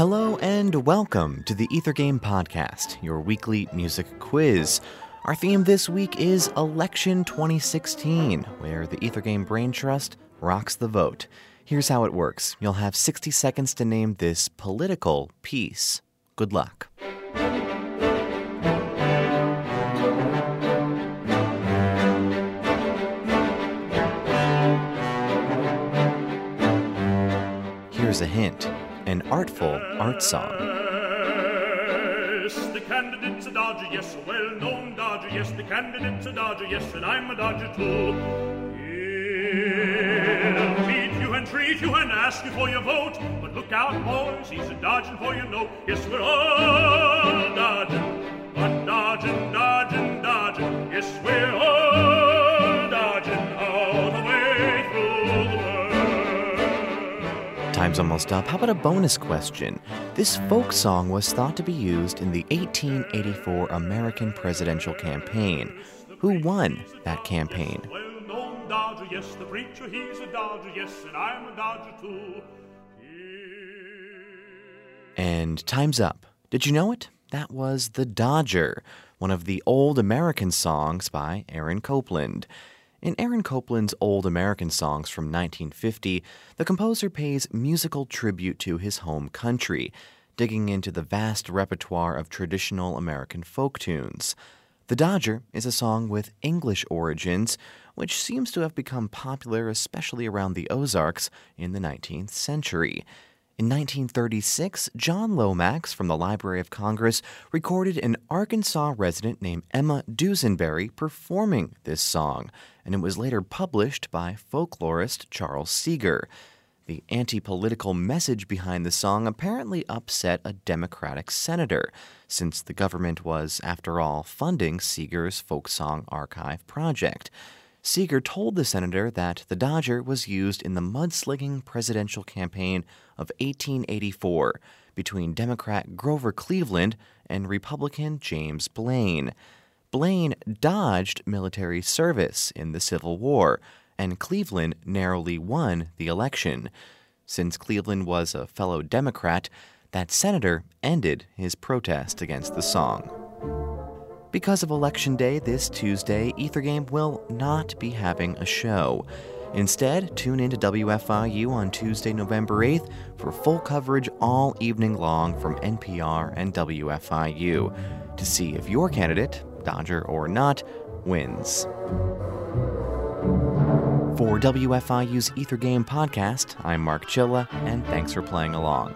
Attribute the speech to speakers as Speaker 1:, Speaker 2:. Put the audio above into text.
Speaker 1: Hello and welcome to the Ether Game Podcast, your weekly music quiz. Our theme this week is Election 2016, where the Ether Game Brain Trust rocks the vote. Here's how it works you'll have 60 seconds to name this political piece. Good luck. Here's a hint an artful art song.
Speaker 2: The candidate's a Dodger, yes, a well-known Dodger, yes, the candidate's a Dodger, yes, and I'm a Dodger too. He'll meet you and treat you and ask you for your vote, but look out, boys, he's a dodging for your note. Yes, we're all dodging, but dodging, dodging,
Speaker 1: Time's almost up. How about a bonus question? This folk song was thought to be used in the 1884 American presidential campaign. Who won that campaign?
Speaker 2: Dodger, yes, the preacher, he's a Dodger, yes, and I'm a Dodger too.
Speaker 1: And time's up. Did you know it? That was The Dodger, one of the old American songs by Aaron Copland. In Aaron Copland's Old American Songs from 1950, the composer pays musical tribute to his home country, digging into the vast repertoire of traditional American folk tunes. The Dodger is a song with English origins, which seems to have become popular especially around the Ozarks in the 19th century. In 1936, John Lomax from the Library of Congress recorded an Arkansas resident named Emma Dusenbury performing this song, and it was later published by folklorist Charles Seeger. The anti political message behind the song apparently upset a Democratic senator, since the government was, after all, funding Seeger's folk song archive project. Seeger told the senator that the Dodger was used in the mudslinging presidential campaign of 1884 between Democrat Grover Cleveland and Republican James Blaine. Blaine dodged military service in the Civil War, and Cleveland narrowly won the election. Since Cleveland was a fellow Democrat, that senator ended his protest against the song. Because of Election Day this Tuesday, Ethergame will not be having a show. Instead, tune in to WFIU on Tuesday, November 8th for full coverage all evening long from NPR and WFIU to see if your candidate, Dodger or not, wins. For WFIU's Ether Game podcast, I'm Mark Chilla, and thanks for playing along.